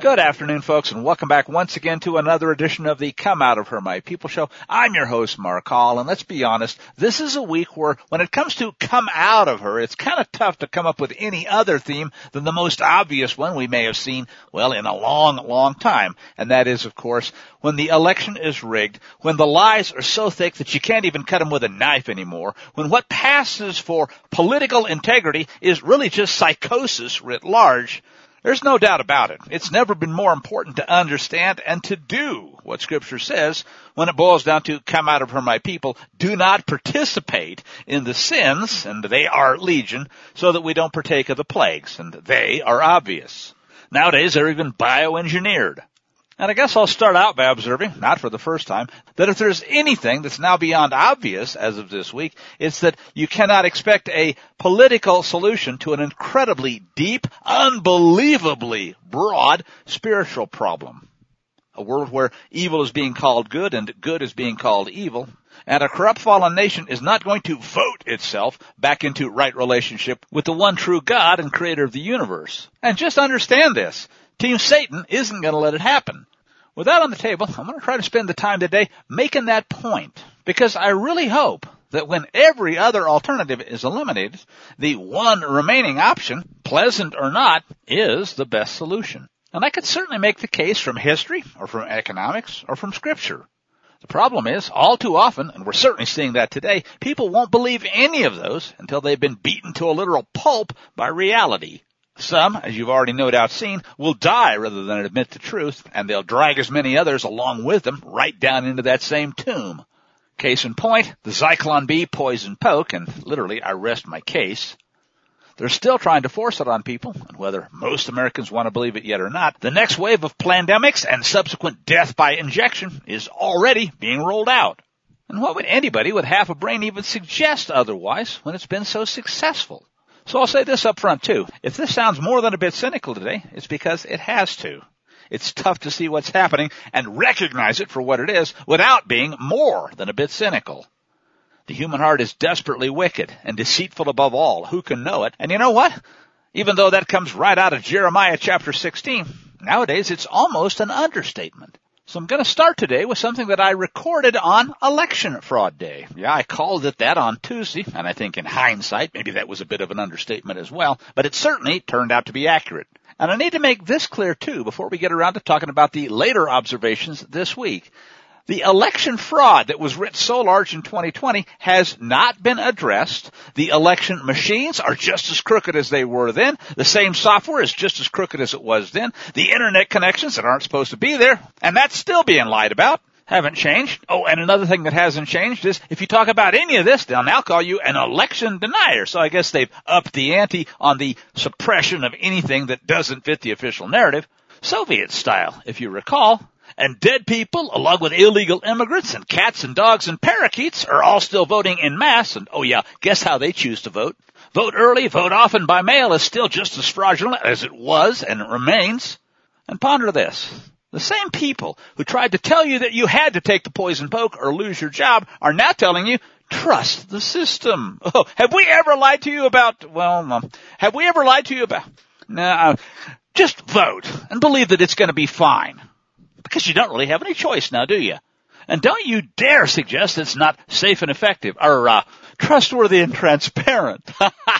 Good afternoon, folks, and welcome back once again to another edition of the Come Out of Her My People show. I'm your host, Mark Call, and let's be honest, this is a week where when it comes to come out of her, it's kind of tough to come up with any other theme than the most obvious one we may have seen, well, in a long, long time. And that is, of course, when the election is rigged, when the lies are so thick that you can't even cut them with a knife anymore, when what passes for political integrity is really just psychosis writ large, there's no doubt about it. It's never been more important to understand and to do what scripture says when it boils down to come out of her my people. Do not participate in the sins, and they are legion, so that we don't partake of the plagues, and they are obvious. Nowadays they're even bioengineered. And I guess I'll start out by observing, not for the first time, that if there's anything that's now beyond obvious as of this week, it's that you cannot expect a political solution to an incredibly deep, unbelievably broad spiritual problem. A world where evil is being called good and good is being called evil. And a corrupt fallen nation is not going to vote itself back into right relationship with the one true God and creator of the universe. And just understand this. Team Satan isn't going to let it happen. With that on the table, I'm going to try to spend the time today making that point because I really hope that when every other alternative is eliminated, the one remaining option, pleasant or not, is the best solution. And I could certainly make the case from history or from economics or from scripture. The problem is, all too often, and we're certainly seeing that today, people won't believe any of those until they've been beaten to a literal pulp by reality. Some, as you've already no doubt seen, will die rather than admit the truth, and they'll drag as many others along with them right down into that same tomb. Case in point, the Zyklon B poison poke, and literally I rest my case. They're still trying to force it on people, and whether most Americans want to believe it yet or not, the next wave of pandemics and subsequent death by injection is already being rolled out. And what would anybody with half a brain even suggest otherwise when it's been so successful? So I'll say this up front too. If this sounds more than a bit cynical today, it's because it has to. It's tough to see what's happening and recognize it for what it is without being more than a bit cynical. The human heart is desperately wicked and deceitful above all. Who can know it? And you know what? Even though that comes right out of Jeremiah chapter 16, nowadays it's almost an understatement. So I'm going to start today with something that I recorded on election fraud day. Yeah, I called it that on Tuesday, and I think in hindsight, maybe that was a bit of an understatement as well, but it certainly turned out to be accurate. And I need to make this clear too before we get around to talking about the later observations this week. The election fraud that was writ so large in 2020 has not been addressed. The election machines are just as crooked as they were then. The same software is just as crooked as it was then. The internet connections that aren't supposed to be there, and that's still being lied about haven't changed. Oh, and another thing that hasn't changed is if you talk about any of this, they'll now call you an election denier. So I guess they've upped the ante on the suppression of anything that doesn't fit the official narrative. Soviet style, if you recall and dead people, along with illegal immigrants and cats and dogs and parakeets, are all still voting in mass. And oh yeah, guess how they choose to vote? Vote early, vote often by mail is still just as fraudulent as it was and it remains. And ponder this. The same people who tried to tell you that you had to take the poison poke or lose your job are now telling you trust the system. Oh, have we ever lied to you about, well, um, have we ever lied to you about, no, just vote and believe that it's going to be fine because you don't really have any choice now, do you? And don't you dare suggest it's not safe and effective or uh, trustworthy and transparent.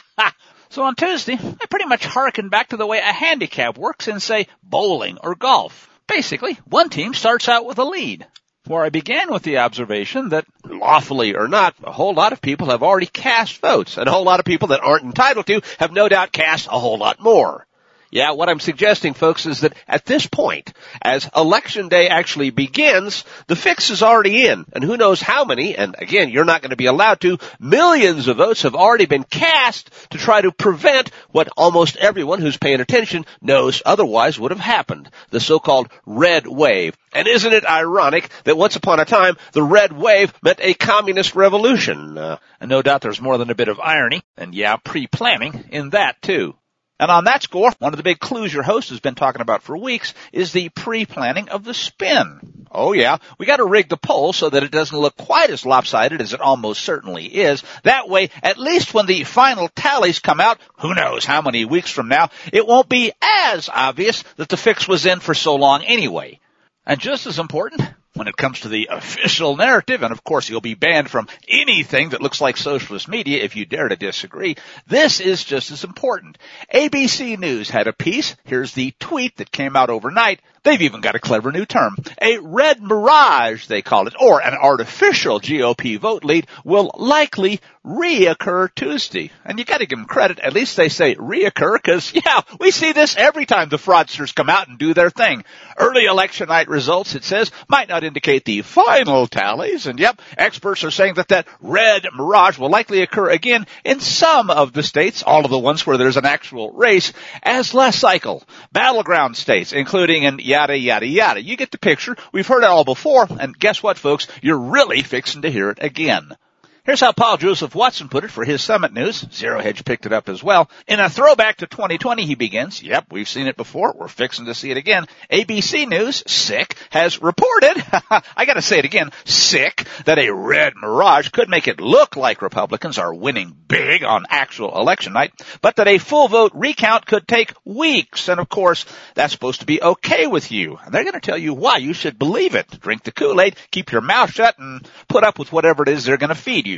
so on Tuesday, I pretty much harken back to the way a handicap works in, say, bowling or golf. Basically, one team starts out with a lead. Where I began with the observation that, lawfully or not, a whole lot of people have already cast votes, and a whole lot of people that aren't entitled to have no doubt cast a whole lot more. Yeah, what I'm suggesting, folks, is that at this point, as election day actually begins, the fix is already in, and who knows how many, and again, you're not going to be allowed to, millions of votes have already been cast to try to prevent what almost everyone who's paying attention knows otherwise would have happened, the so-called red wave. And isn't it ironic that once upon a time, the red wave meant a communist revolution? Uh, and no doubt there's more than a bit of irony, and yeah, pre-planning in that too. And on that score, one of the big clues your host has been talking about for weeks is the pre-planning of the spin. Oh yeah, we gotta rig the poll so that it doesn't look quite as lopsided as it almost certainly is. That way, at least when the final tallies come out, who knows how many weeks from now, it won't be as obvious that the fix was in for so long anyway. And just as important, when it comes to the official narrative, and of course you'll be banned from anything that looks like socialist media if you dare to disagree, this is just as important. ABC News had a piece, here's the tweet that came out overnight, They've even got a clever new term. A red mirage, they call it, or an artificial GOP vote lead will likely reoccur Tuesday. And you gotta give them credit. At least they say reoccur because, yeah, we see this every time the fraudsters come out and do their thing. Early election night results, it says, might not indicate the final tallies. And yep, experts are saying that that red mirage will likely occur again in some of the states, all of the ones where there's an actual race, as last cycle. Battleground states, including in, yada, yada, yada. You get the picture. We've heard it all before, and guess what, folks? You're really fixing to hear it again. Here's how Paul Joseph Watson put it for his summit news. Zero Hedge picked it up as well. In a throwback to 2020, he begins, yep, we've seen it before. We're fixing to see it again. ABC News, sick, has reported, I gotta say it again, sick, that a red mirage could make it look like Republicans are winning big on actual election night, but that a full vote recount could take weeks. And of course, that's supposed to be okay with you. And they're gonna tell you why you should believe it. Drink the Kool-Aid, keep your mouth shut, and put up with whatever it is they're gonna feed you.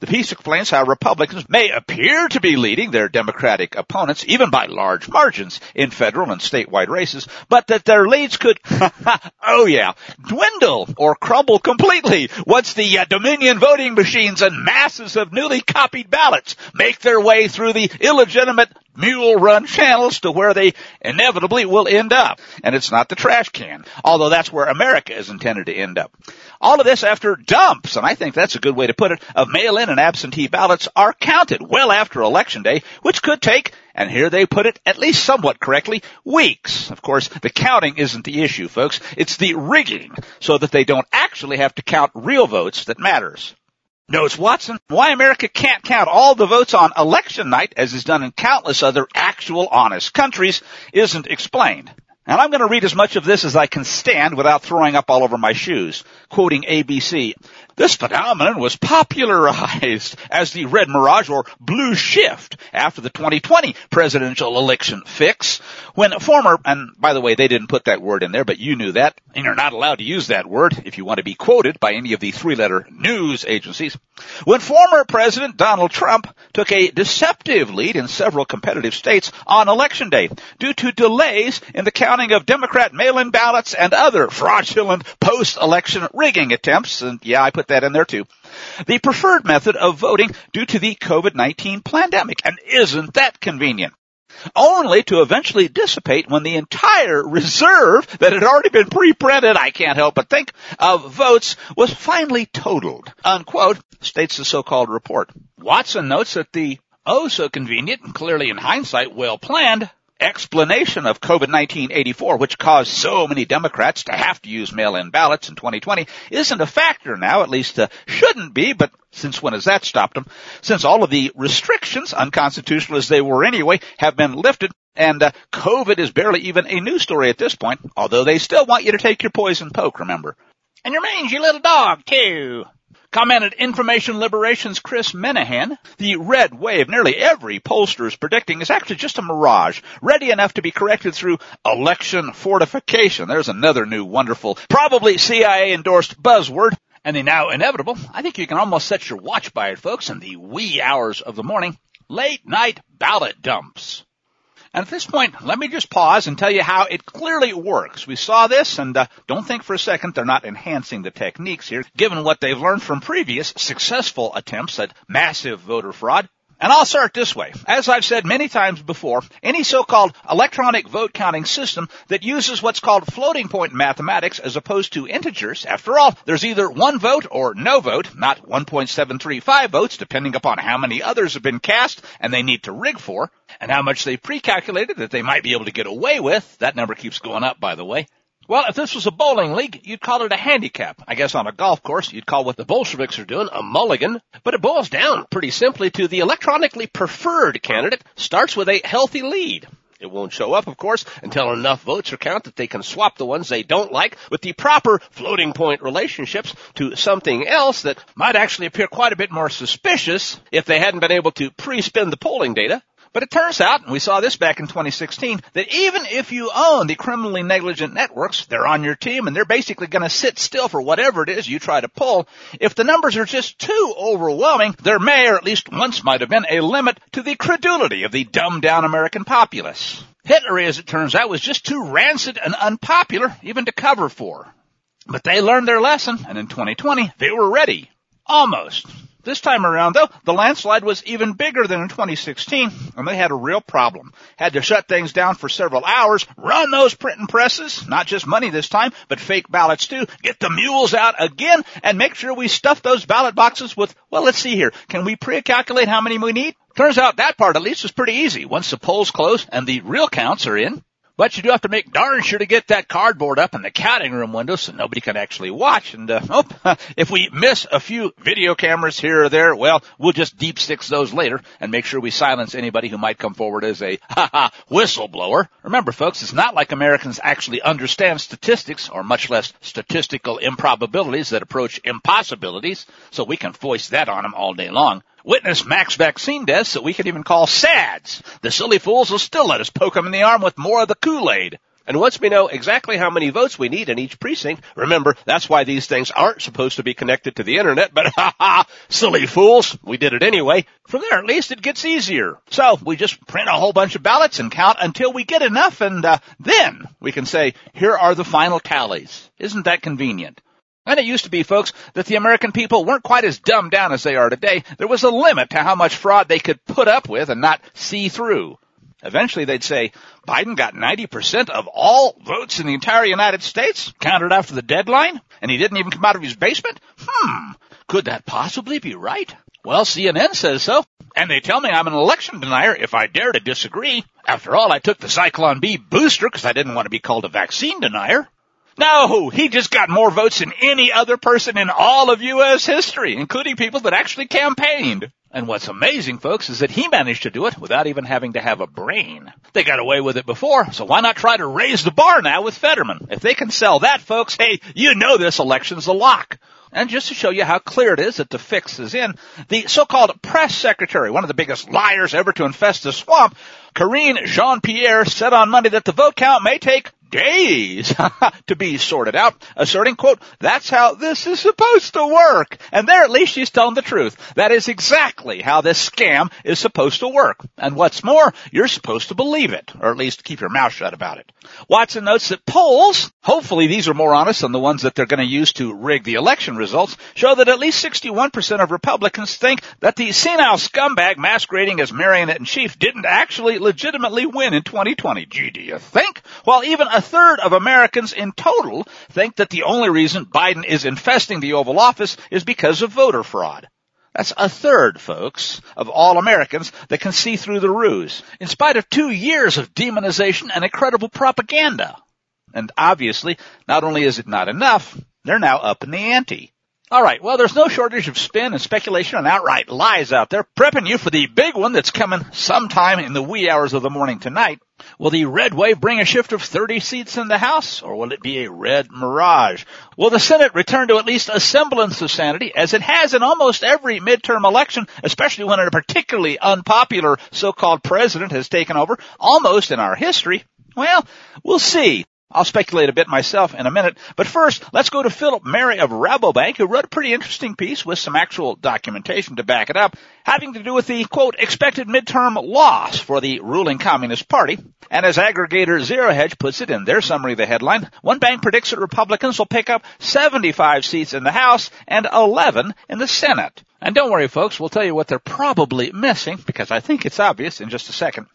The piece explains how Republicans may appear to be leading their Democratic opponents, even by large margins, in federal and statewide races, but that their leads could, oh yeah, dwindle or crumble completely once the uh, Dominion voting machines and masses of newly copied ballots make their way through the illegitimate mule run channels to where they inevitably will end up. And it's not the trash can, although that's where America is intended to end up. All of this after dumps, and I think that's a good way to put it, of mail-in and absentee ballots are counted well after election day, which could take, and here they put it at least somewhat correctly, weeks. Of course, the counting isn't the issue, folks. It's the rigging, so that they don't actually have to count real votes that matters. Notes Watson, why America can't count all the votes on election night, as is done in countless other actual honest countries, isn't explained. And I'm going to read as much of this as I can stand without throwing up all over my shoes. Quoting ABC, this phenomenon was popularized as the red mirage or blue shift after the 2020 presidential election fix when former, and by the way, they didn't put that word in there, but you knew that, and you're not allowed to use that word if you want to be quoted by any of the three letter news agencies. When former President Donald Trump took a deceptive lead in several competitive states on election day due to delays in the counting of Democrat mail-in ballots and other fraudulent post-election rigging attempts, and yeah, I put that in there too. The preferred method of voting due to the COVID-19 pandemic. And isn't that convenient? Only to eventually dissipate when the entire reserve that had already been pre-printed, I can't help but think, of votes was finally totaled. Unquote, states the so-called report. Watson notes that the oh so convenient and clearly in hindsight well planned explanation of COVID-19 84, which caused so many Democrats to have to use mail-in ballots in 2020, isn't a factor now, at least uh, shouldn't be, but since when has that stopped them? Since all of the restrictions, unconstitutional as they were anyway, have been lifted, and uh, COVID is barely even a news story at this point, although they still want you to take your poison poke, remember. And your mangy little dog, too. Commented Information Liberation's Chris Menahan, the red wave nearly every pollster is predicting is actually just a mirage, ready enough to be corrected through election fortification. There's another new wonderful, probably CIA endorsed buzzword. And the now inevitable, I think you can almost set your watch by it, folks, in the wee hours of the morning, late night ballot dumps. And at this point, let me just pause and tell you how it clearly works. We saw this, and uh, don't think for a second they're not enhancing the techniques here, given what they've learned from previous successful attempts at massive voter fraud. And I'll start this way. As I've said many times before, any so-called electronic vote counting system that uses what's called floating point mathematics as opposed to integers, after all, there's either one vote or no vote, not 1.735 votes, depending upon how many others have been cast and they need to rig for, and how much they pre-calculated that they might be able to get away with. That number keeps going up, by the way. Well, if this was a bowling league, you'd call it a handicap. I guess on a golf course, you'd call what the Bolsheviks are doing a mulligan. But it boils down pretty simply to the electronically preferred candidate starts with a healthy lead. It won't show up, of course, until enough votes are counted that they can swap the ones they don't like with the proper floating point relationships to something else that might actually appear quite a bit more suspicious if they hadn't been able to pre-spin the polling data. But it turns out, and we saw this back in 2016, that even if you own the criminally negligent networks, they're on your team and they're basically going to sit still for whatever it is you try to pull. If the numbers are just too overwhelming, there may or at least once might have been a limit to the credulity of the dumbed down American populace. Hitler, as it turns out, was just too rancid and unpopular even to cover for. But they learned their lesson, and in 2020, they were ready. Almost. This time around, though, the landslide was even bigger than in 2016, and they had a real problem. Had to shut things down for several hours, run those printing presses, not just money this time, but fake ballots too, get the mules out again, and make sure we stuff those ballot boxes with, well, let's see here. Can we pre-calculate how many we need? Turns out that part at least was pretty easy once the polls close and the real counts are in. But you do have to make darn sure to get that cardboard up in the counting room window so nobody can actually watch. And uh, oh, if we miss a few video cameras here or there, well, we'll just deep six those later and make sure we silence anybody who might come forward as a ha ha whistleblower. Remember, folks, it's not like Americans actually understand statistics or much less statistical improbabilities that approach impossibilities, so we can foist that on them all day long. Witness max vaccine deaths that we could even call SADs. The silly fools will still let us poke them in the arm with more of the Kool-Aid. And once we know exactly how many votes we need in each precinct, remember, that's why these things aren't supposed to be connected to the internet, but ha ha, silly fools, we did it anyway. From there, at least it gets easier. So, we just print a whole bunch of ballots and count until we get enough and, uh, then we can say, here are the final tallies. Isn't that convenient? And it used to be, folks, that the American people weren't quite as dumbed down as they are today. There was a limit to how much fraud they could put up with and not see through. Eventually they'd say, Biden got 90% of all votes in the entire United States, counted after the deadline, and he didn't even come out of his basement? Hmm, could that possibly be right? Well, CNN says so. And they tell me I'm an election denier if I dare to disagree. After all, I took the Zyklon B booster because I didn't want to be called a vaccine denier. No, he just got more votes than any other person in all of U.S. history, including people that actually campaigned. And what's amazing, folks, is that he managed to do it without even having to have a brain. They got away with it before, so why not try to raise the bar now with Fetterman? If they can sell that, folks, hey, you know this election's a lock. And just to show you how clear it is that the fix is in, the so-called press secretary, one of the biggest liars ever to infest the swamp, Karine Jean-Pierre said on Monday that the vote count may take days to be sorted out, asserting, quote, that's how this is supposed to work. And there at least she's telling the truth. That is exactly how this scam is supposed to work. And what's more, you're supposed to believe it, or at least keep your mouth shut about it. Watson notes that polls, hopefully these are more honest than the ones that they're going to use to rig the election results, show that at least 61% of Republicans think that the senile scumbag masquerading as marionette in chief didn't actually legitimately win in 2020. Gee, do you think? While even a third of Americans in total think that the only reason Biden is infesting the Oval Office is because of voter fraud. That's a third, folks, of all Americans that can see through the ruse, in spite of two years of demonization and incredible propaganda. And obviously, not only is it not enough, they're now up in the ante. All right. Well, there's no shortage of spin and speculation and outright lies out there, prepping you for the big one that's coming sometime in the wee hours of the morning tonight. Will the red wave bring a shift of 30 seats in the House, or will it be a red mirage? Will the Senate return to at least a semblance of sanity, as it has in almost every midterm election, especially when a particularly unpopular so-called president has taken over, almost in our history? Well, we'll see. I'll speculate a bit myself in a minute, but first, let's go to Philip Marey of Rabobank, who wrote a pretty interesting piece with some actual documentation to back it up, having to do with the, quote, expected midterm loss for the ruling Communist Party. And as aggregator Zero Hedge puts it in their summary of the headline, one bank predicts that Republicans will pick up 75 seats in the House and 11 in the Senate. And don't worry folks, we'll tell you what they're probably missing because I think it's obvious in just a second.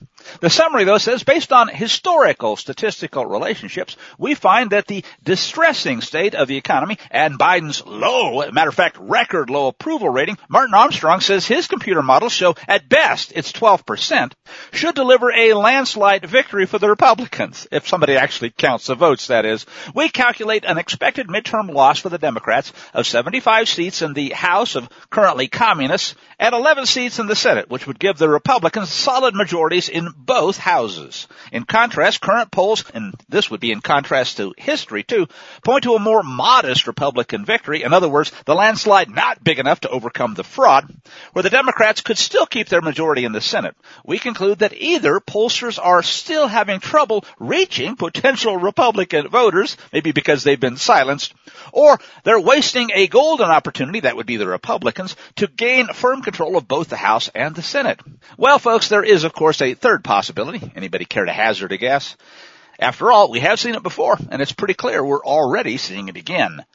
The summary though says based on historical statistical relationships, we find that the distressing state of the economy and Biden's low, matter of fact, record low approval rating, Martin Armstrong says his computer models show at best it's 12%, should deliver a landslide victory for the Republicans. If somebody actually counts the votes, that is. We calculate an expected midterm loss for the Democrats of 75 seats in the House of current communists, and 11 seats in the Senate, which would give the Republicans solid majorities in both houses. In contrast, current polls, and this would be in contrast to history too, point to a more modest Republican victory. In other words, the landslide not big enough to overcome the fraud, where the Democrats could still keep their majority in the Senate. We conclude that either pollsters are still having trouble reaching potential Republican voters, maybe because they've been silenced, or they're wasting a golden opportunity, that would be the Republicans, to gain firm control of both the House and the Senate. Well, folks, there is of course a third possibility. Anybody care to hazard a guess? After all, we have seen it before, and it's pretty clear we're already seeing it again.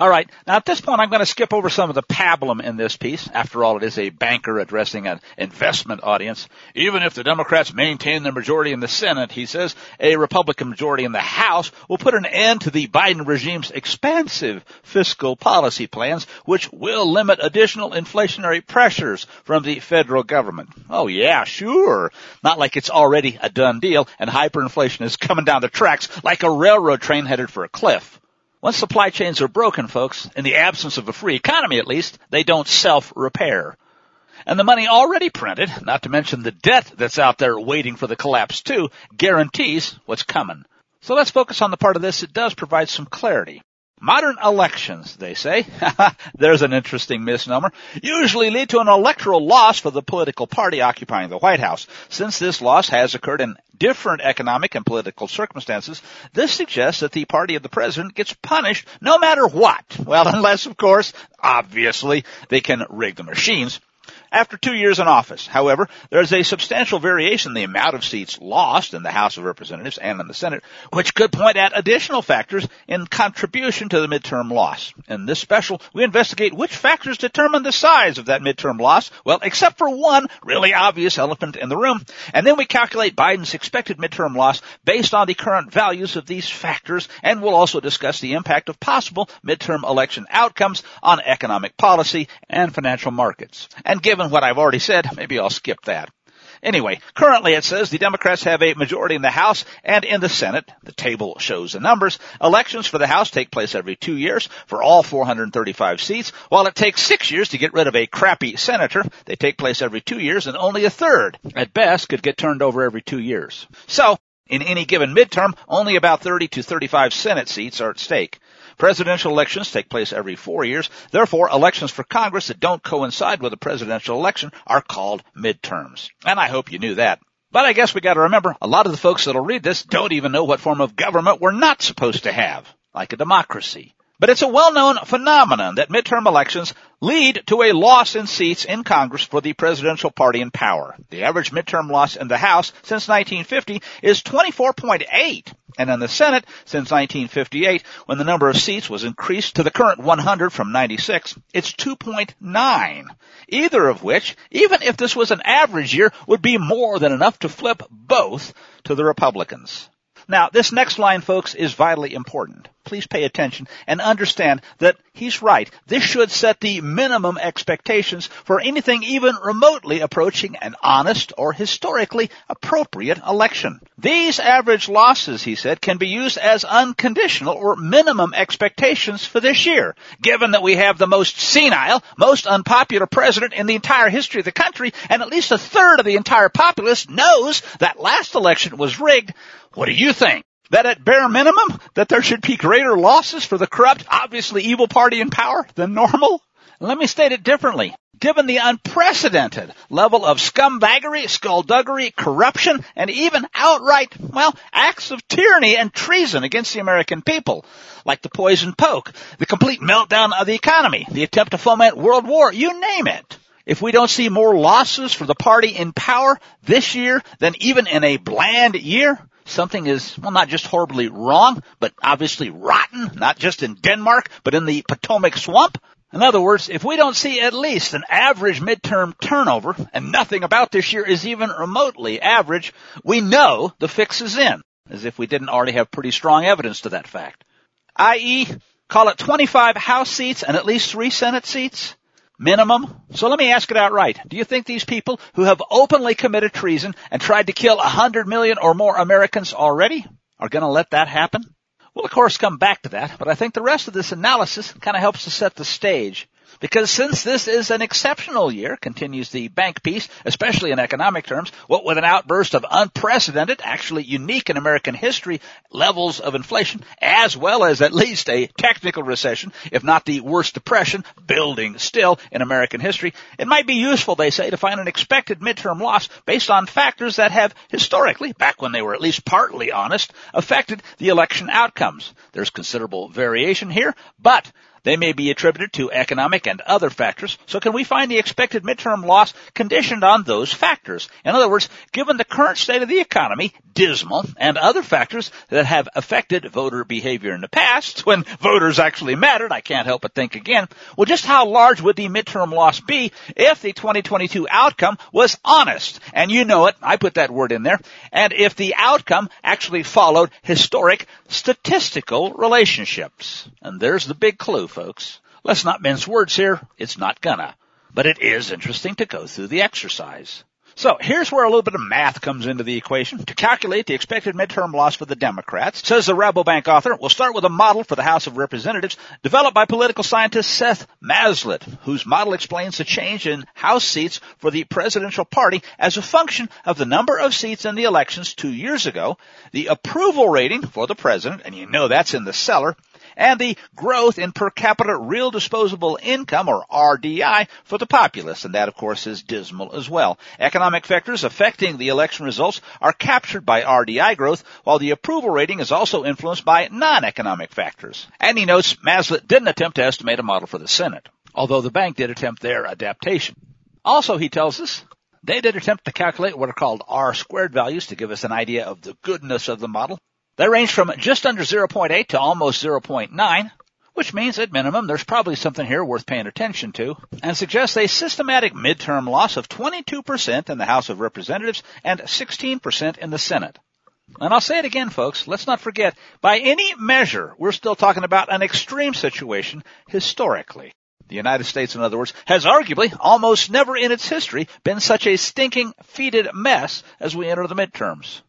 All right. Now at this point, I'm going to skip over some of the pablum in this piece. After all, it is a banker addressing an investment audience. Even if the Democrats maintain their majority in the Senate, he says, a Republican majority in the House will put an end to the Biden regime's expansive fiscal policy plans, which will limit additional inflationary pressures from the federal government. Oh yeah, sure. Not like it's already a done deal and hyperinflation is coming down the tracks like a railroad train headed for a cliff. Once supply chains are broken, folks, in the absence of a free economy at least, they don't self-repair. And the money already printed, not to mention the debt that's out there waiting for the collapse too, guarantees what's coming. So let's focus on the part of this that does provide some clarity. Modern elections, they say, there's an interesting misnomer, usually lead to an electoral loss for the political party occupying the White House. Since this loss has occurred in different economic and political circumstances, this suggests that the party of the president gets punished no matter what. Well, unless, of course, obviously, they can rig the machines after two years in office. However, there is a substantial variation in the amount of seats lost in the House of Representatives and in the Senate, which could point at additional factors in contribution to the midterm loss. In this special, we investigate which factors determine the size of that midterm loss, well, except for one really obvious elephant in the room, and then we calculate Biden's expected midterm loss based on the current values of these factors, and we'll also discuss the impact of possible midterm election outcomes on economic policy and financial markets. And given given what I've already said, maybe I'll skip that. Anyway, currently it says the Democrats have a majority in the House and in the Senate. The table shows the numbers. Elections for the House take place every two years for all 435 seats, while it takes six years to get rid of a crappy senator. They take place every two years and only a third, at best, could get turned over every two years. So, in any given midterm, only about 30 to 35 Senate seats are at stake. Presidential elections take place every four years. Therefore, elections for Congress that don't coincide with a presidential election are called midterms. And I hope you knew that. But I guess we gotta remember, a lot of the folks that'll read this don't even know what form of government we're not supposed to have, like a democracy. But it's a well-known phenomenon that midterm elections lead to a loss in seats in Congress for the presidential party in power. The average midterm loss in the House since 1950 is 24.8, and in the Senate since 1958, when the number of seats was increased to the current 100 from 96, it's 2.9. Either of which, even if this was an average year, would be more than enough to flip both to the Republicans. Now, this next line, folks, is vitally important. Please pay attention and understand that he's right. This should set the minimum expectations for anything even remotely approaching an honest or historically appropriate election. These average losses, he said, can be used as unconditional or minimum expectations for this year, given that we have the most senile, most unpopular president in the entire history of the country, and at least a third of the entire populace knows that last election was rigged. What do you think? That at bare minimum, that there should be greater losses for the corrupt, obviously evil party in power than normal? Let me state it differently. Given the unprecedented level of scumbaggery, skullduggery, corruption, and even outright, well, acts of tyranny and treason against the American people, like the poison poke, the complete meltdown of the economy, the attempt to foment world war, you name it. If we don't see more losses for the party in power this year than even in a bland year, something is, well, not just horribly wrong, but obviously rotten, not just in Denmark, but in the Potomac swamp. In other words, if we don't see at least an average midterm turnover, and nothing about this year is even remotely average, we know the fix is in, as if we didn't already have pretty strong evidence to that fact. I.e., call it 25 House seats and at least three Senate seats? Minimum? So let me ask it outright. Do you think these people who have openly committed treason and tried to kill a hundred million or more Americans already are going to let that happen? We'll of course come back to that, but I think the rest of this analysis kind of helps to set the stage. Because since this is an exceptional year, continues the bank piece, especially in economic terms, what with an outburst of unprecedented, actually unique in American history, levels of inflation, as well as at least a technical recession, if not the worst depression, building still in American history, it might be useful, they say, to find an expected midterm loss based on factors that have historically, back when they were at least partly honest, affected the election outcomes. There's considerable variation here, but they may be attributed to economic and other factors, so can we find the expected midterm loss conditioned on those factors? In other words, given the current state of the economy, dismal, and other factors that have affected voter behavior in the past, when voters actually mattered, I can't help but think again, well just how large would the midterm loss be if the 2022 outcome was honest? And you know it, I put that word in there, and if the outcome actually followed historic statistical relationships. And there's the big clue folks. Let's not mince words here. It's not gonna. But it is interesting to go through the exercise. So here's where a little bit of math comes into the equation. To calculate the expected midterm loss for the Democrats, says the Rabobank author, we'll start with a model for the House of Representatives developed by political scientist Seth Masket, whose model explains the change in House seats for the presidential party as a function of the number of seats in the elections two years ago, the approval rating for the president, and you know that's in the cellar, and the growth in per capita real disposable income or RDI for the populace. And that of course is dismal as well. Economic factors affecting the election results are captured by RDI growth while the approval rating is also influenced by non-economic factors. And he notes Masket didn't attempt to estimate a model for the Senate, although the bank did attempt their adaptation. Also, he tells us, they did attempt to calculate what are called R squared values to give us an idea of the goodness of the model. They range from just under 0.8 to almost 0.9, which means at minimum there's probably something here worth paying attention to, and suggests a systematic midterm loss of 22% in the House of Representatives and 16% in the Senate. And I'll say it again, folks, let's not forget, by any measure, we're still talking about an extreme situation historically. The United States, in other words, has arguably almost never in its history been such a stinking, fetid mess as we enter the midterms.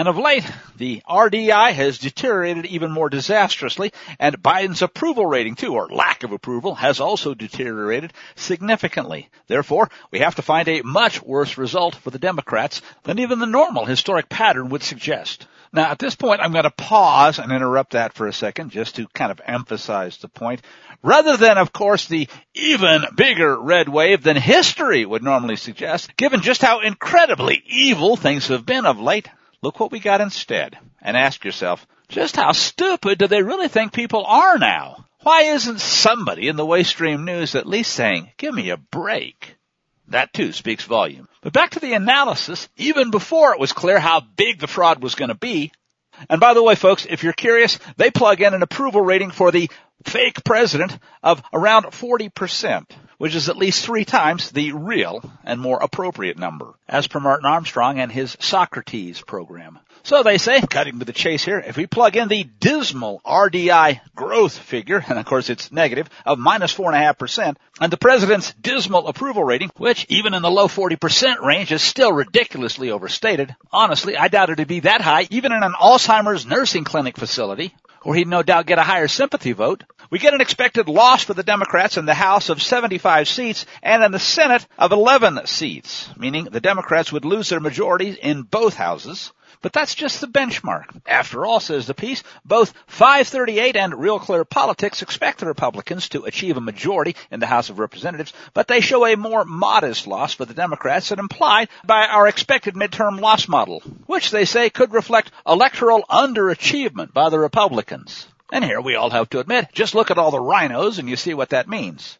And of late, the RDI has deteriorated even more disastrously, and Biden's approval rating too, or lack of approval, has also deteriorated significantly. Therefore, we have to find a much worse result for the Democrats than even the normal historic pattern would suggest. Now, at this point, I'm going to pause and interrupt that for a second just to kind of emphasize the point. Rather than, of course, the even bigger red wave than history would normally suggest, given just how incredibly evil things have been of late, Look what we got instead. And ask yourself, just how stupid do they really think people are now? Why isn't somebody in the Waystream News at least saying, give me a break? That too speaks volume. But back to the analysis, even before it was clear how big the fraud was going to be. And by the way, folks, if you're curious, they plug in an approval rating for the fake president of around 40% which is at least three times the real and more appropriate number, as per Martin Armstrong and his Socrates program. So they say, cutting to the chase here, if we plug in the dismal RDI growth figure, and of course it's negative, of minus four and a half percent, and the president's dismal approval rating, which even in the low 40% range is still ridiculously overstated, honestly, I doubt it'd be that high even in an Alzheimer's nursing clinic facility, or he'd no doubt get a higher sympathy vote. We get an expected loss for the Democrats in the House of 75 seats and in the Senate of 11 seats, meaning the Democrats would lose their majority in both houses. But that's just the benchmark. After all, says the piece, both 538 and Real Clear Politics expect the Republicans to achieve a majority in the House of Representatives, but they show a more modest loss for the Democrats than implied by our expected midterm loss model, which they say could reflect electoral underachievement by the Republicans. And here we all have to admit, just look at all the rhinos and you see what that means.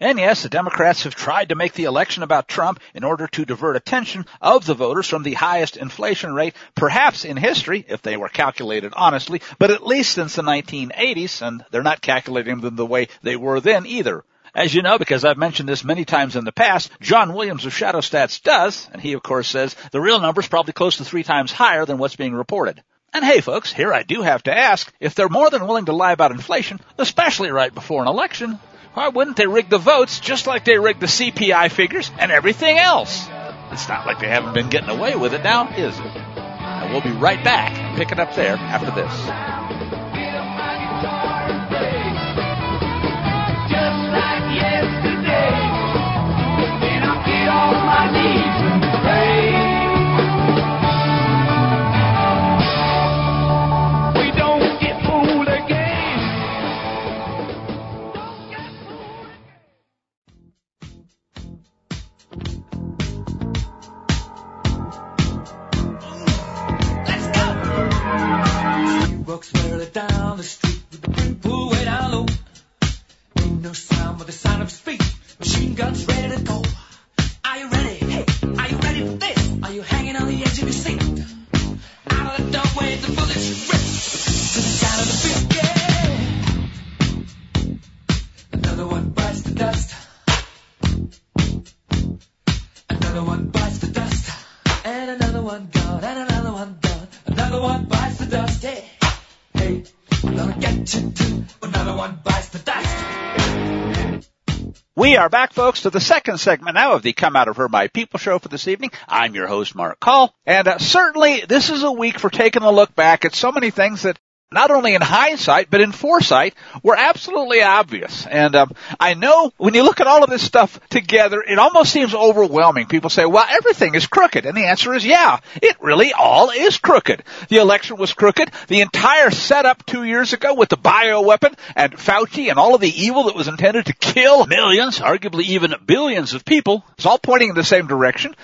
And yes, the Democrats have tried to make the election about Trump in order to divert attention of the voters from the highest inflation rate, perhaps in history, if they were calculated honestly, but at least since the 1980s, and they're not calculating them the way they were then either. As you know, because I've mentioned this many times in the past, John Williams of Shadow Stats does, and he of course says the real number is probably close to three times higher than what's being reported. And hey folks, here I do have to ask, if they're more than willing to lie about inflation, especially right before an election, why wouldn't they rig the votes just like they rigged the CPI figures and everything else? It's not like they haven't been getting away with it now, is it? And we'll be right back, pick it up there after this. walks are back, folks, to the second segment now of the Come Out of Her My People show for this evening. I'm your host, Mark Call, and uh, certainly this is a week for taking a look back at so many things that not only in hindsight, but in foresight, were absolutely obvious. And um, I know when you look at all of this stuff together, it almost seems overwhelming. People say, well, everything is crooked. And the answer is, yeah, it really all is crooked. The election was crooked. The entire setup two years ago with the bioweapon and Fauci and all of the evil that was intended to kill millions, arguably even billions of people, is all pointing in the same direction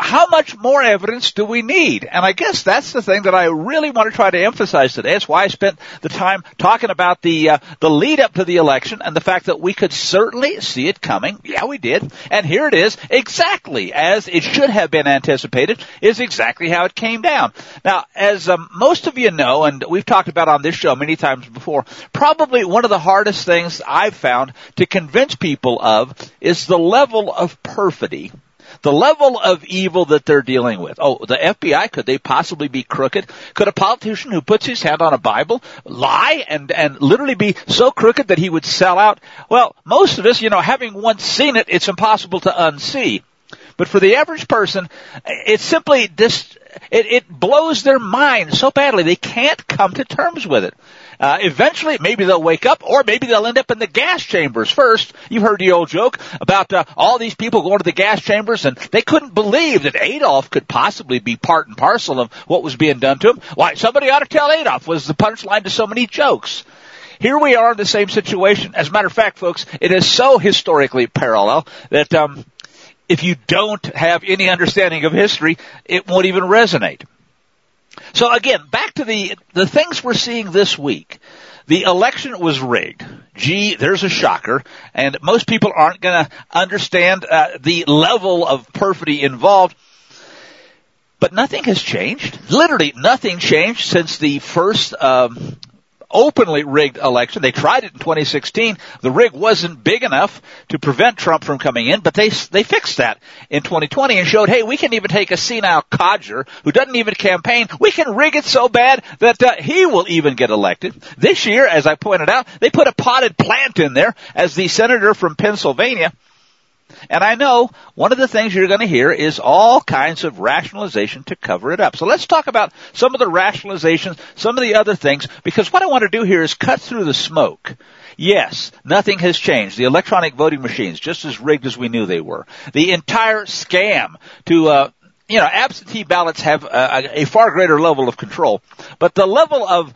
how much more evidence do we need? And I guess that's the thing that I really want to try to emphasize today. That's why I spent the time talking about the uh, the lead up to the election and the fact that we could certainly see it coming. Yeah, we did. And here it is, exactly as it should have been anticipated, is exactly how it came down. Now, as um, most of you know, and we've talked about on this show many times before, probably one of the hardest things I've found to convince people of is the level of perfidy the level of evil that they're dealing with. Oh, the FBI, could they possibly be crooked? Could a politician who puts his hand on a Bible lie and, and literally be so crooked that he would sell out? Well, most of us, you know, having once seen it, it's impossible to unsee. But for the average person, it simply just, it, it blows their mind so badly they can't come to terms with it. Uh, eventually, maybe they'll wake up, or maybe they'll end up in the gas chambers first. You've heard the old joke about uh, all these people going to the gas chambers, and they couldn't believe that Adolf could possibly be part and parcel of what was being done to him. Why, somebody ought to tell Adolf was the punchline to so many jokes. Here we are in the same situation. As a matter of fact, folks, it is so historically parallel that um, if you don't have any understanding of history, it won't even resonate. So again, back to the, the things we're seeing this week. The election was rigged. Gee, there's a shocker, and most people aren't going to understand uh, the level of perfidy involved. But nothing has changed. Literally, nothing changed since the first um, openly rigged election. They tried it in 2016. The rig wasn't big enough to prevent Trump from coming in, but they they fixed that in 2020 and showed, hey, we can even take a senile codger who doesn't even campaign. We can rig it so bad that uh, he will even get elected. This year, as I pointed out, they put a potted plant in there as the senator from Pennsylvania and I know one of the things you're going to hear is all kinds of rationalization to cover it up. So let's talk about some of the rationalizations, some of the other things, because what I want to do here is cut through the smoke. Yes, nothing has changed. The electronic voting machines, just as rigged as we knew they were. The entire scam to, uh, you know, absentee ballots have a, a, far greater level of control, but the level of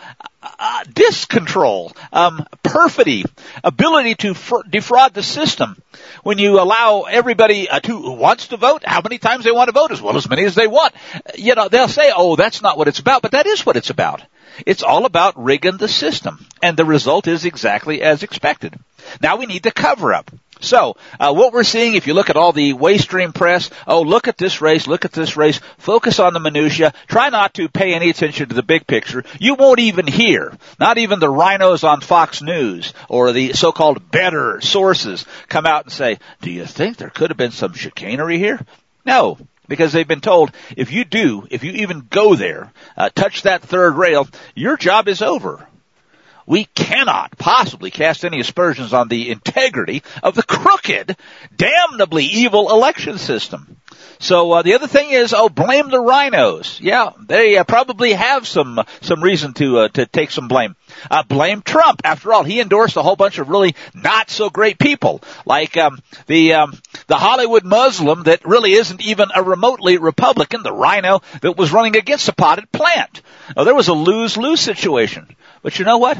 uh, discontrol, um, perfidy, ability to fr- defraud the system. When you allow everybody uh, to who wants to vote, how many times they want to vote, as well as many as they want, you know, they'll say, "Oh, that's not what it's about," but that is what it's about. It's all about rigging the system, and the result is exactly as expected. Now we need to cover up. So, uh, what we're seeing, if you look at all the waystream press, oh, look at this race, look at this race, focus on the minutia, try not to pay any attention to the big picture. You won't even hear, not even the rhinos on Fox News or the so-called better sources come out and say, do you think there could have been some chicanery here? No, because they've been told if you do, if you even go there, uh, touch that third rail, your job is over we cannot possibly cast any aspersions on the integrity of the crooked, damnably evil election system. So uh, the other thing is, oh, blame the rhinos. Yeah, they uh, probably have some some reason to uh, to take some blame. Uh, blame Trump. After all, he endorsed a whole bunch of really not so great people, like um, the um, the Hollywood Muslim that really isn't even a remotely Republican, the rhino that was running against a potted plant. Oh, there was a lose lose situation. But you know what?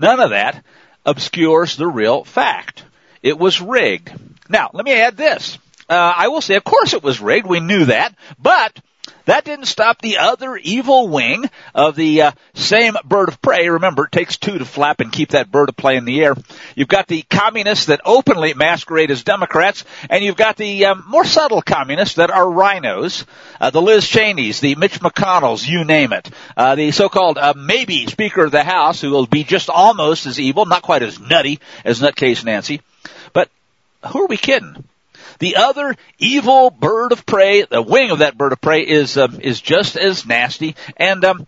None of that obscures the real fact. It was rigged. Now, let me add this. Uh, I will say, of course it was rigged. We knew that. But that didn't stop the other evil wing of the uh, same bird of prey. Remember, it takes two to flap and keep that bird of prey in the air. You've got the communists that openly masquerade as Democrats, and you've got the um, more subtle communists that are rhinos, uh, the Liz Cheneys, the Mitch McConnells, you name it, uh, the so-called uh, maybe Speaker of the House, who will be just almost as evil, not quite as nutty as Nutcase Nancy. But who are we kidding? The other evil bird of prey, the wing of that bird of prey is um, is just as nasty. And um,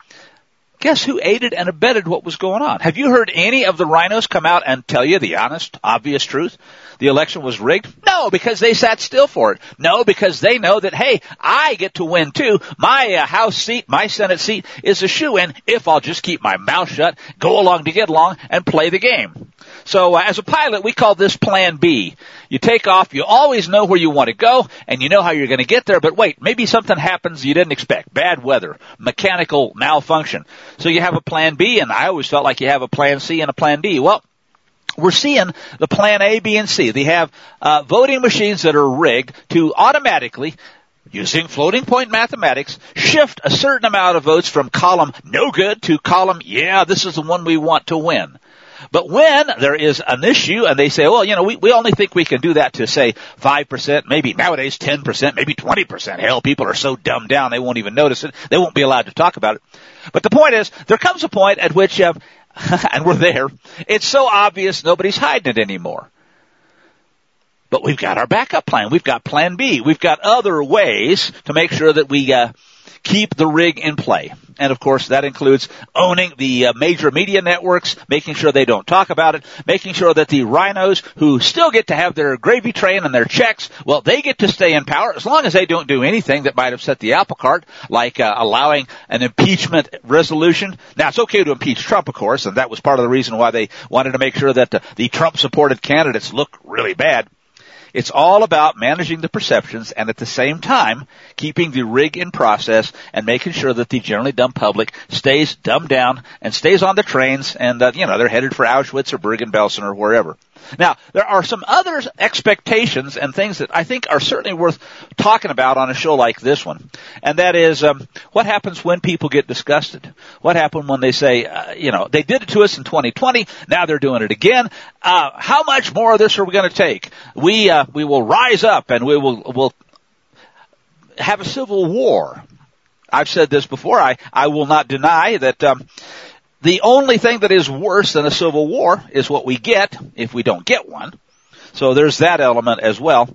guess who aided and abetted what was going on? Have you heard any of the rhinos come out and tell you the honest, obvious truth? The election was rigged? No, because they sat still for it. No, because they know that, hey, I get to win too. My uh, House seat, my Senate seat is a shoe in if I'll just keep my mouth shut, go along to get along, and play the game. So uh, as a pilot, we call this Plan B. You take off, you always know where you want to go, and you know how you're going to get there, but wait, maybe something happens you didn't expect. Bad weather, mechanical malfunction. So you have a Plan B, and I always felt like you have a Plan C and a Plan D. Well, we're seeing the plan A, B, and C. They have uh, voting machines that are rigged to automatically using floating point mathematics, shift a certain amount of votes from column no good to column yeah, this is the one we want to win. But when there is an issue and they say, well, you know, we, we only think we can do that to say 5%, maybe nowadays 10%, maybe 20%. Hell, people are so dumbed down they won't even notice it. They won't be allowed to talk about it. But the point is, there comes a point at which, uh, and we're there, it's so obvious nobody's hiding it anymore. But we've got our backup plan. We've got plan B. We've got other ways to make sure that we, uh, keep the rig in play. And of course, that includes owning the uh, major media networks, making sure they don't talk about it, making sure that the rhinos who still get to have their gravy train and their checks, well, they get to stay in power as long as they don't do anything that might upset the apple cart, like uh, allowing an impeachment resolution. Now, it's okay to impeach Trump, of course, and that was part of the reason why they wanted to make sure that the, the Trump-supported candidates look really bad. It's all about managing the perceptions and at the same time keeping the rig in process and making sure that the generally dumb public stays dumbed down and stays on the trains and, uh, you know, they're headed for Auschwitz or Bergen-Belsen or wherever. Now, there are some other expectations and things that I think are certainly worth talking about on a show like this one. And that is, um, what happens when people get disgusted? What happens when they say, uh, you know, they did it to us in 2020, now they're doing it again. Uh, how much more of this are we going to take? We, uh, we will rise up and we will, will have a civil war. I've said this before. I, I will not deny that, um, the only thing that is worse than a civil war is what we get if we don't get one. So there's that element as well.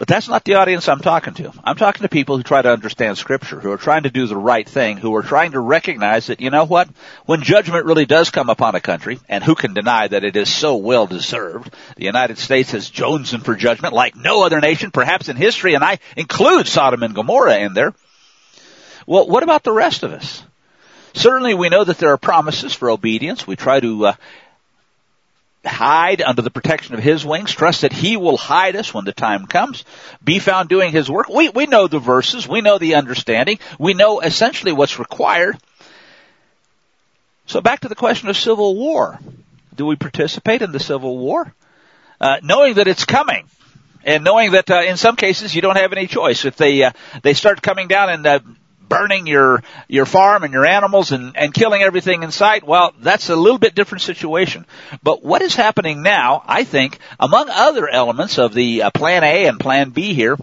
But that's not the audience I'm talking to. I'm talking to people who try to understand scripture, who are trying to do the right thing, who are trying to recognize that, you know what? When judgment really does come upon a country, and who can deny that it is so well deserved, the United States has chosen for judgment like no other nation, perhaps in history, and I include Sodom and Gomorrah in there. Well, what about the rest of us? Certainly we know that there are promises for obedience. We try to uh, hide under the protection of His wings, trust that He will hide us when the time comes, be found doing His work. We, we know the verses, we know the understanding, we know essentially what's required. So back to the question of civil war. Do we participate in the civil war? Uh, knowing that it's coming. And knowing that uh, in some cases you don't have any choice. If they uh, they start coming down and uh, burning your your farm and your animals and and killing everything in sight. Well, that's a little bit different situation. But what is happening now, I think, among other elements of the uh, Plan A and Plan B here,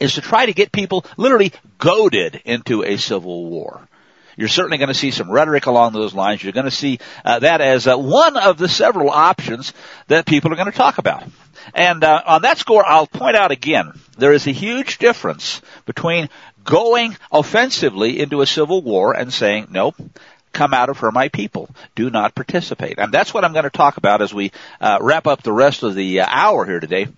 is to try to get people literally goaded into a civil war. You're certainly going to see some rhetoric along those lines. You're going to see uh, that as uh, one of the several options that people are going to talk about. And uh, on that score, I'll point out again, there is a huge difference between going offensively into a civil war and saying, nope, come out of her, my people. Do not participate. And that's what I'm going to talk about as we uh, wrap up the rest of the uh, hour here today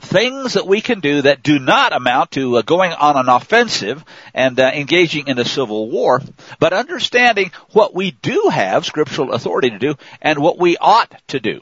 things that we can do that do not amount to uh, going on an offensive and uh, engaging in a civil war, but understanding what we do have scriptural authority to do and what we ought to do.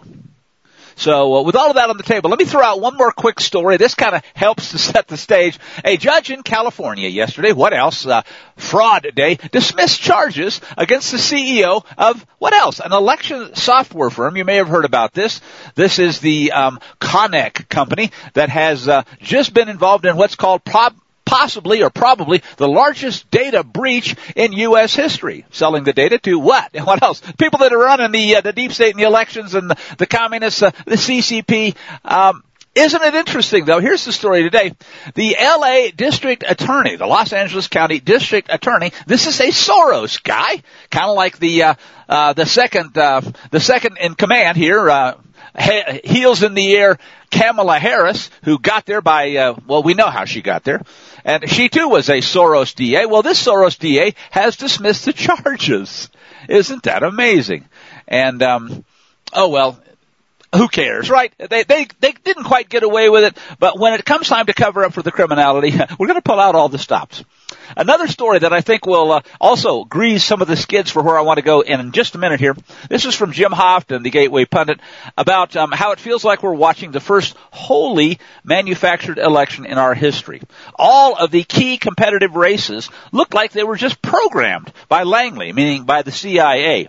So uh, with all of that on the table, let me throw out one more quick story. This kind of helps to set the stage. A judge in California yesterday, what else? Uh, fraud day, dismissed charges against the CEO of what else? An election software firm. You may have heard about this. This is the um, Konnech company that has uh, just been involved in what's called prob possibly or probably the largest data breach in U.S. history. Selling the data to what? And what else? People that are running the uh, the deep state and the elections and the, the communists, uh, the CCP. Um, isn't it interesting though? Here's the story today. The LA district attorney, the Los Angeles County district attorney, this is a Soros guy, kind of like the, uh, uh, the second, uh, the second in command here, uh, heels in the air Kamala Harris, who got there by, uh, well, we know how she got there. And she too was a Soros DA. Well, this Soros DA has dismissed the charges. Isn't that amazing? And, um, oh well, who cares, right? They, they, they didn't quite get away with it, but when it comes time to cover up for the criminality, we're gonna pull out all the stops. Another story that I think will uh, also grease some of the skids for where I want to go in just a minute here. This is from Jim Houghton, the Gateway Pundit, about um, how it feels like we're watching the first wholly manufactured election in our history. All of the key competitive races looked like they were just programmed by Langley, meaning by the CIA.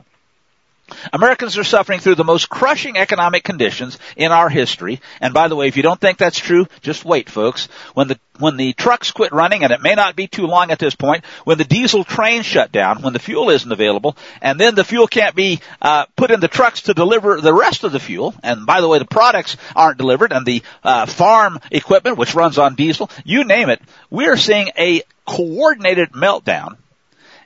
Americans are suffering through the most crushing economic conditions in our history. And by the way, if you don't think that's true, just wait, folks. When the when the trucks quit running, and it may not be too long at this point, when the diesel trains shut down, when the fuel isn't available, and then the fuel can't be uh, put in the trucks to deliver the rest of the fuel, and by the way, the products aren't delivered, and the uh, farm equipment, which runs on diesel, you name it, we are seeing a coordinated meltdown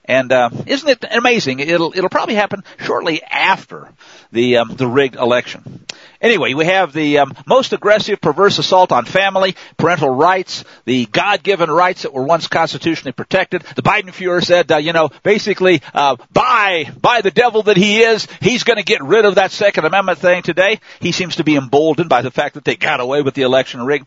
and uh, isn't it amazing? It'll it'll probably happen shortly after the um, the rigged election. Anyway, we have the um, most aggressive, perverse assault on family, parental rights, the God-given rights that were once constitutionally protected. The Biden Fuhrer said, uh, you know, basically, uh, by by the devil that he is, he's going to get rid of that Second Amendment thing today. He seems to be emboldened by the fact that they got away with the election rig.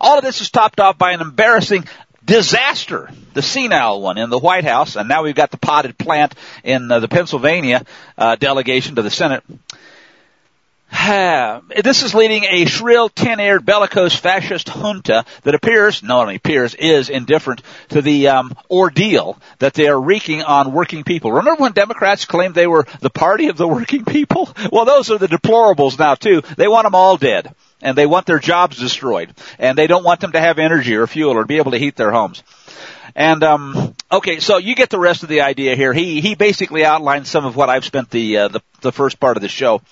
All of this is topped off by an embarrassing disaster, the senile one in the White House, and now we've got the potted plant in uh, the Pennsylvania uh, delegation to the Senate. this is leading a shrill, tin-eared, bellicose fascist junta that appears, not only appears, is indifferent to the um, ordeal that they are wreaking on working people. Remember when Democrats claimed they were the party of the working people? Well, those are the deplorables now too. They want them all dead and they want their jobs destroyed, and they don't want them to have energy or fuel or be able to heat their homes. And um, okay, so you get the rest of the idea here. He he basically outlined some of what I've spent the uh, the, the first part of the show.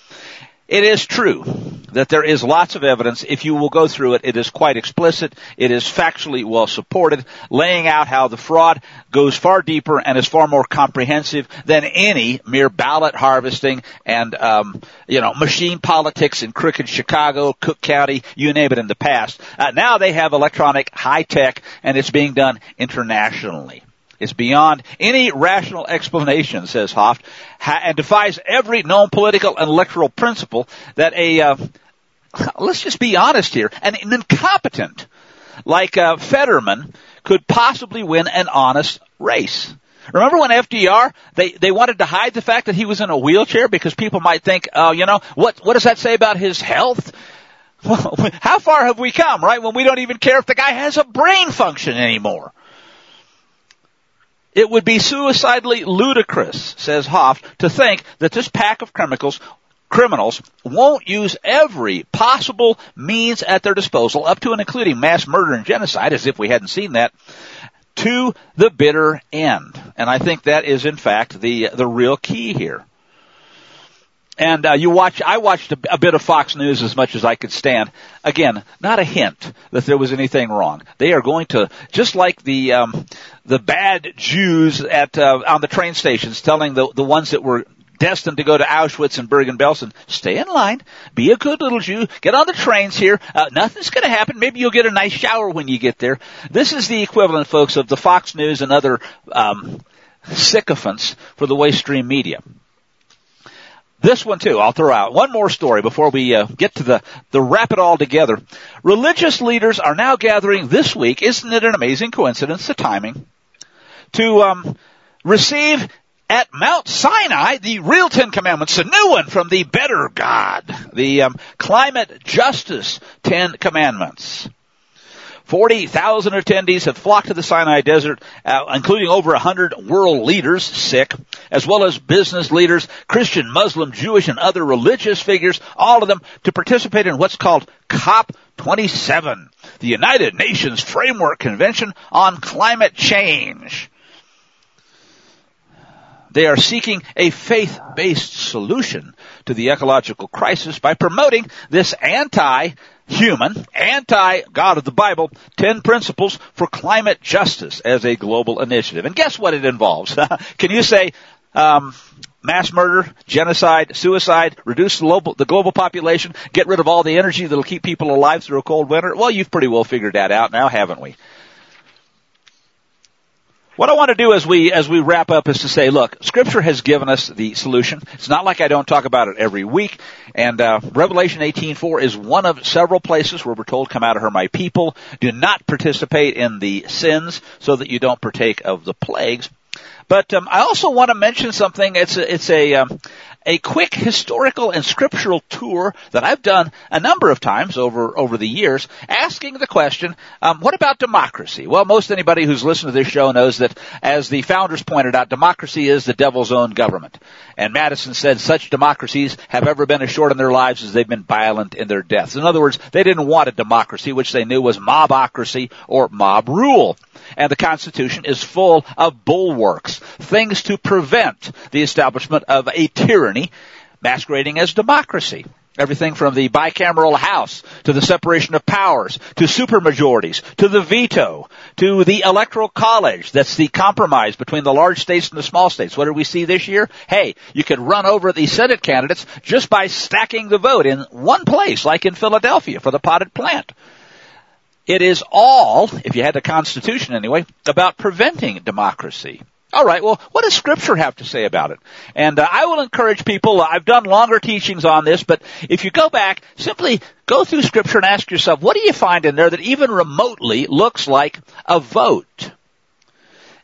It is true that there is lots of evidence. If you will go through it, it is quite explicit. It is factually well supported, laying out how the fraud goes far deeper and is far more comprehensive than any mere ballot harvesting and, um, you know, machine politics in crooked Chicago, Cook County, you name it in the past. Uh, now they have electronic high tech and it's being done internationally. It's beyond any rational explanation, says Hoft, and defies every known political and electoral principle that a, uh, let's just be honest here, an, an incompetent like uh, Fetterman could possibly win an honest race. Remember when FDR, they, they wanted to hide the fact that he was in a wheelchair because people might think, oh, uh, you know, what, what does that say about his health? Well, how far have we come, right? When we don't even care if the guy has a brain function anymore. It would be suicidally ludicrous, says Hoft, to think that this pack of criminals criminals won't use every possible means at their disposal, up to and including mass murder and genocide, as if we hadn't seen that, to the bitter end. And I think that is in fact the, the real key here. And uh, you watch, I watched a, a, bit of Fox News as much as I could stand. Again, not a hint that there was anything wrong. They are going to, just like the um, the bad Jews at uh, on the train stations, telling the the ones that were destined to go to Auschwitz and Bergen-Belsen, stay in line, be a good little Jew, get on the trains here. Uh, nothing's going to happen. Maybe you'll get a nice shower when you get there. This is the equivalent, folks, of the Fox News and other um, sycophants for the waste media. This one too, I'll throw out one more story before we uh, get to the the wrap it all together. Religious leaders are now gathering this week. Isn't it an amazing coincidence? The timing to um, receive at Mount Sinai the real Ten Commandments, a new one from the better God, the um, climate justice Ten Commandments. 40,000 attendees have flocked to the Sinai Desert, uh, including over 100 world leaders, sick, as well as business leaders, Christian, Muslim, Jewish, and other religious figures, all of them to participate in what's called COP27, the United Nations Framework Convention on Climate Change. They are seeking a faith-based solution to the ecological crisis by promoting this anti human, anti-God of the Bible, 10 principles for climate justice as a global initiative. And guess what it involves? Can you say, um, mass murder, genocide, suicide, reduce the global, the global population, get rid of all the energy that'll keep people alive through a cold winter? Well, you've pretty well figured that out now, haven't we? What I want to do as we as we wrap up is to say, look, Scripture has given us the solution. It's not like I don't talk about it every week. And uh, Revelation 18:4 is one of several places where we're told, "Come out of her, my people. Do not participate in the sins, so that you don't partake of the plagues." But um, I also want to mention something. It's a, it's a um, a quick historical and scriptural tour that I've done a number of times over over the years, asking the question, um, what about democracy? Well, most anybody who's listened to this show knows that, as the founders pointed out, democracy is the devil's own government. And Madison said such democracies have ever been as short in their lives as they've been violent in their deaths. In other words, they didn't want a democracy, which they knew was mobocracy or mob rule and the Constitution is full of bulwarks, things to prevent the establishment of a tyranny masquerading as democracy. Everything from the bicameral House to the separation of powers to supermajorities to the veto to the electoral college. That's the compromise between the large states and the small states. What did we see this year? Hey, you could run over the Senate candidates just by stacking the vote in one place, like in Philadelphia for the potted plant. It is all, if you had the Constitution anyway, about preventing democracy. All right, well, what does Scripture have to say about it? And uh, I will encourage people, I've done longer teachings on this, but if you go back, simply go through Scripture and ask yourself, what do you find in there that even remotely looks like a vote?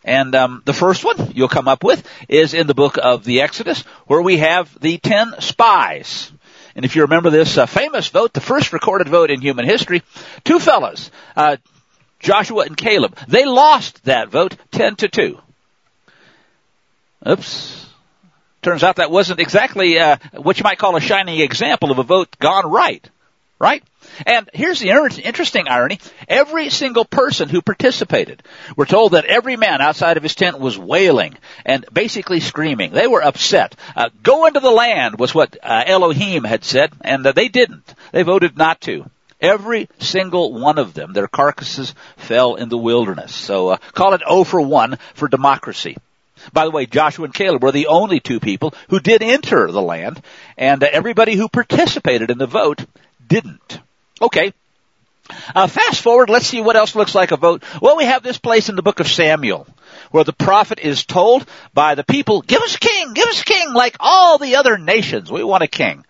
And um, the first one you'll come up with is in the book of the Exodus, where we have the ten spies. And if you remember this uh, famous vote, the first recorded vote in human history, two fellows, uh, Joshua and Caleb, they lost that vote 10 to 2. Oops. Turns out that wasn't exactly uh, what you might call a shining example of a vote gone right. Right? And here's the interesting irony. Every single person who participated, we're told that every man outside of his tent was wailing and basically screaming. They were upset. Uh, go into the land was what uh, Elohim had said, and uh, they didn't. They voted not to. Every single one of them, their carcasses fell in the wilderness. So uh, call it O for 1 for democracy. By the way, Joshua and Caleb were the only two people who did enter the land, and uh, everybody who participated in the vote didn't. Okay. Uh, fast forward, let's see what else looks like a vote. Well, we have this place in the book of Samuel, where the prophet is told by the people, give us a king, give us a king, like all the other nations. We want a king.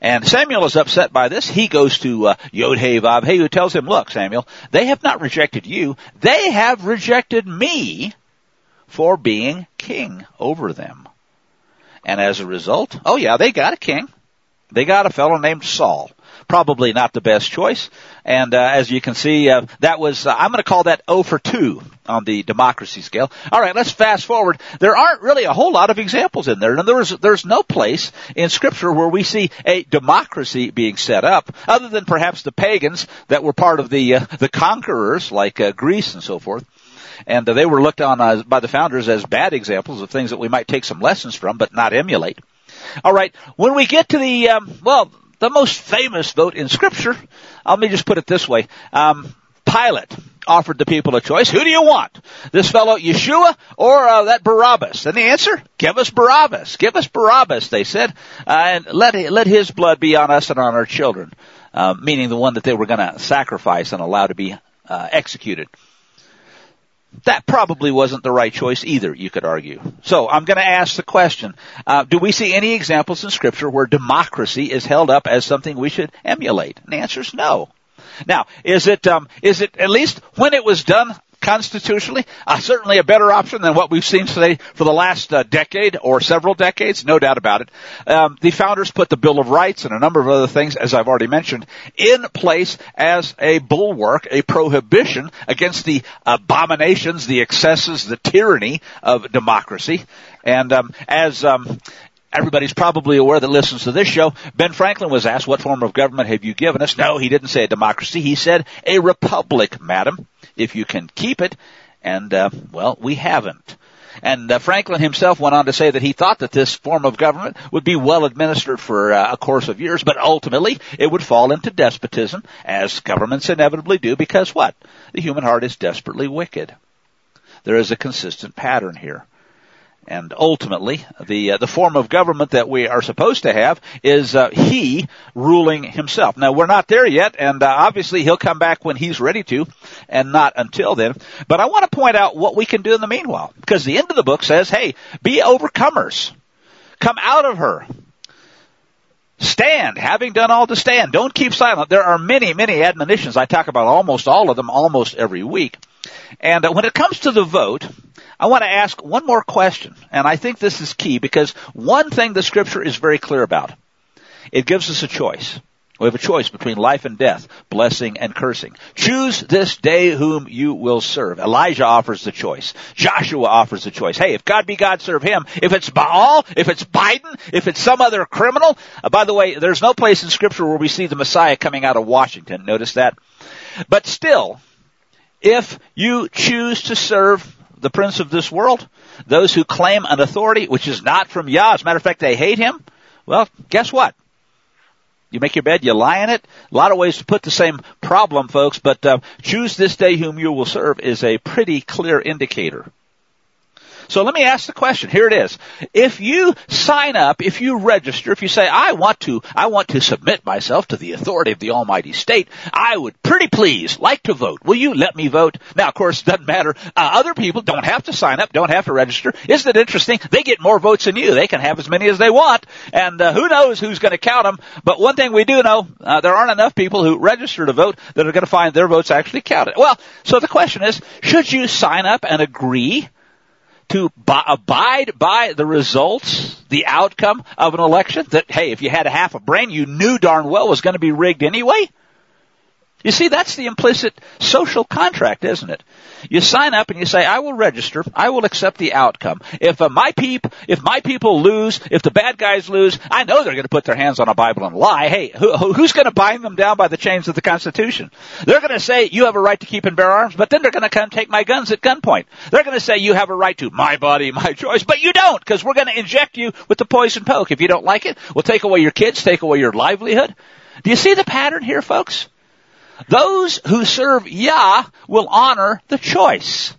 And Samuel is upset by this. He goes to uh, Yod-Heh who tells him, look, Samuel, they have not rejected you. They have rejected me for being king over them. And as a result, oh yeah, they got a king. They got a fellow named Saul probably not the best choice. And uh, as you can see, uh, that was uh, I'm going to call that 0 for 2 on the democracy scale. All right, let's fast forward. There aren't really a whole lot of examples in there, and there's there's no place in Scripture where we see a democracy being set up, other than perhaps the pagans that were part of the uh, the conquerors, like uh, Greece and so forth. And uh, they were looked on by the founders as bad examples of things that we might take some lessons from, but not emulate. All right. When we get to the, um, well, the most famous vote in scripture, let me just put it this way. Um, Pilate offered the people a choice. Who do you want? This fellow Yeshua or uh, that Barabbas? And the answer, give us Barabbas. Give us Barabbas, they said. Uh, and let, let his blood be on us and on our children. Uh, meaning the one that they were going to sacrifice and allow to be uh, executed. That probably wasn't the right choice either, you could argue. So I'm going to ask the question, uh, do we see any examples in scripture where democracy is held up as something we should emulate? And the answer is no. Now, is it, um, is it at least when it was done constitutionally, uh, certainly a better option than what we've seen today for the last uh, decade or several decades, no doubt about it. Um, the founders put the Bill of Rights and a number of other things, as I've already mentioned, in place as a bulwark, a prohibition against the abominations, the excesses, the tyranny of democracy. And um, as um, Everybody's probably aware that listens to this show. Ben Franklin was asked, what form of government have you given us? No, he didn't say a democracy. He said a republic, madam, if you can keep it. And, uh, well, we haven't. And uh, Franklin himself went on to say that he thought that this form of government would be well administered for uh, a course of years, but ultimately it would fall into despotism, as governments inevitably do, because what? The human heart is desperately wicked. There is a consistent pattern here. And ultimately, the uh, the form of government that we are supposed to have is uh, he ruling himself. Now we're not there yet, and uh, obviously he'll come back when he's ready to, and not until then. But I want to point out what we can do in the meanwhile, because the end of the book says, "Hey, be overcomers, come out of her." Stand, having done all to stand. Don't keep silent. There are many, many admonitions. I talk about almost all of them almost every week. And uh, when it comes to the vote, I want to ask one more question, and I think this is key because one thing the scripture is very clear about. It gives us a choice. We have a choice between life and death, blessing and cursing. Choose this day whom you will serve. Elijah offers the choice. Joshua offers the choice. Hey, if God be God, serve him. If it's Baal, if it's Biden, if it's some other criminal, uh, by the way, there's no place in scripture where we see the Messiah coming out of Washington. Notice that. But still, if you choose to serve the prince of this world, those who claim an authority which is not from Yah, as a matter of fact, they hate him, well, guess what? You make your bed, you lie in it. A lot of ways to put the same problem, folks, but uh, choose this day whom you will serve is a pretty clear indicator. So let me ask the question. Here it is. If you sign up, if you register, if you say, I want to, I want to submit myself to the authority of the Almighty State, I would pretty please like to vote. Will you let me vote? Now, of course, it doesn't matter. Uh, other people don't have to sign up, don't have to register. Isn't it interesting? They get more votes than you. They can have as many as they want. And uh, who knows who's going to count them. But one thing we do know, uh, there aren't enough people who register to vote that are going to find their votes actually counted. Well, so the question is, should you sign up and agree to b- abide by the results, the outcome of an election that, hey, if you had a half a brain, you knew darn well was going to be rigged anyway? You see, that's the implicit social contract, isn't it? You sign up and you say, I will register, I will accept the outcome. If uh, my peep, if my people lose, if the bad guys lose, I know they're going to put their hands on a Bible and lie. Hey, who, who's going to bind them down by the chains of the Constitution? They're going to say, you have a right to keep and bear arms, but then they're going to come take my guns at gunpoint. They're going to say, you have a right to my body, my choice, but you don't, because we're going to inject you with the poison poke. If you don't like it, we'll take away your kids, take away your livelihood. Do you see the pattern here, folks? Those who serve Yah will honor the choice.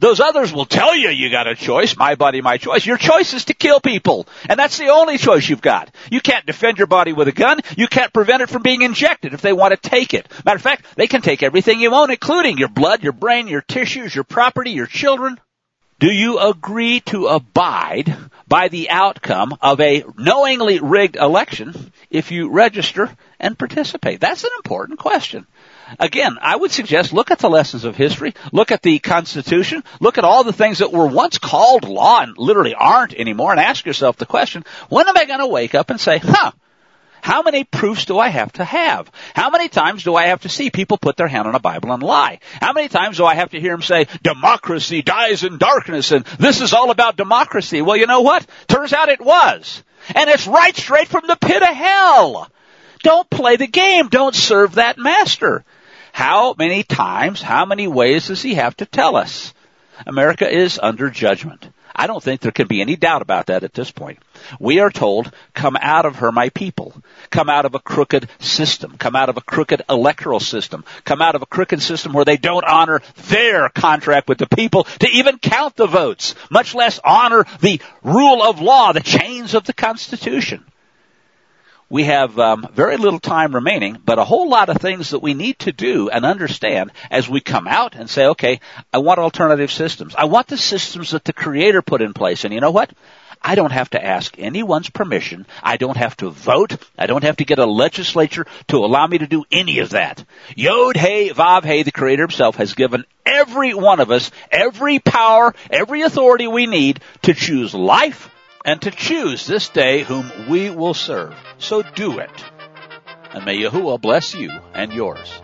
Those others will tell you you got a choice, my body, my choice. Your choice is to kill people. And that's the only choice you've got. You can't defend your body with a gun. You can't prevent it from being injected if they want to take it. Matter of fact, they can take everything you own, including your blood, your brain, your tissues, your property, your children. Do you agree to abide by the outcome of a knowingly rigged election if you register and participate? That's an important question. Again, I would suggest look at the lessons of history, look at the Constitution, look at all the things that were once called law and literally aren't anymore and ask yourself the question, when am I going to wake up and say, huh, how many proofs do I have to have? How many times do I have to see people put their hand on a Bible and lie? How many times do I have to hear them say, democracy dies in darkness and this is all about democracy? Well, you know what? Turns out it was. And it's right straight from the pit of hell. Don't play the game. Don't serve that master. How many times, how many ways does he have to tell us? America is under judgment. I don't think there can be any doubt about that at this point. We are told, come out of her, my people. Come out of a crooked system. Come out of a crooked electoral system. Come out of a crooked system where they don't honor their contract with the people to even count the votes, much less honor the rule of law, the chains of the Constitution we have um, very little time remaining, but a whole lot of things that we need to do and understand as we come out and say, okay, I want alternative systems. I want the systems that the Creator put in place. And you know what? I don't have to ask anyone's permission. I don't have to vote. I don't have to get a legislature to allow me to do any of that. Yod Hey Vav Hey, the Creator Himself, has given every one of us every power, every authority we need to choose life and to choose this day whom we will serve. So do it. And may Yahuwah bless you and yours.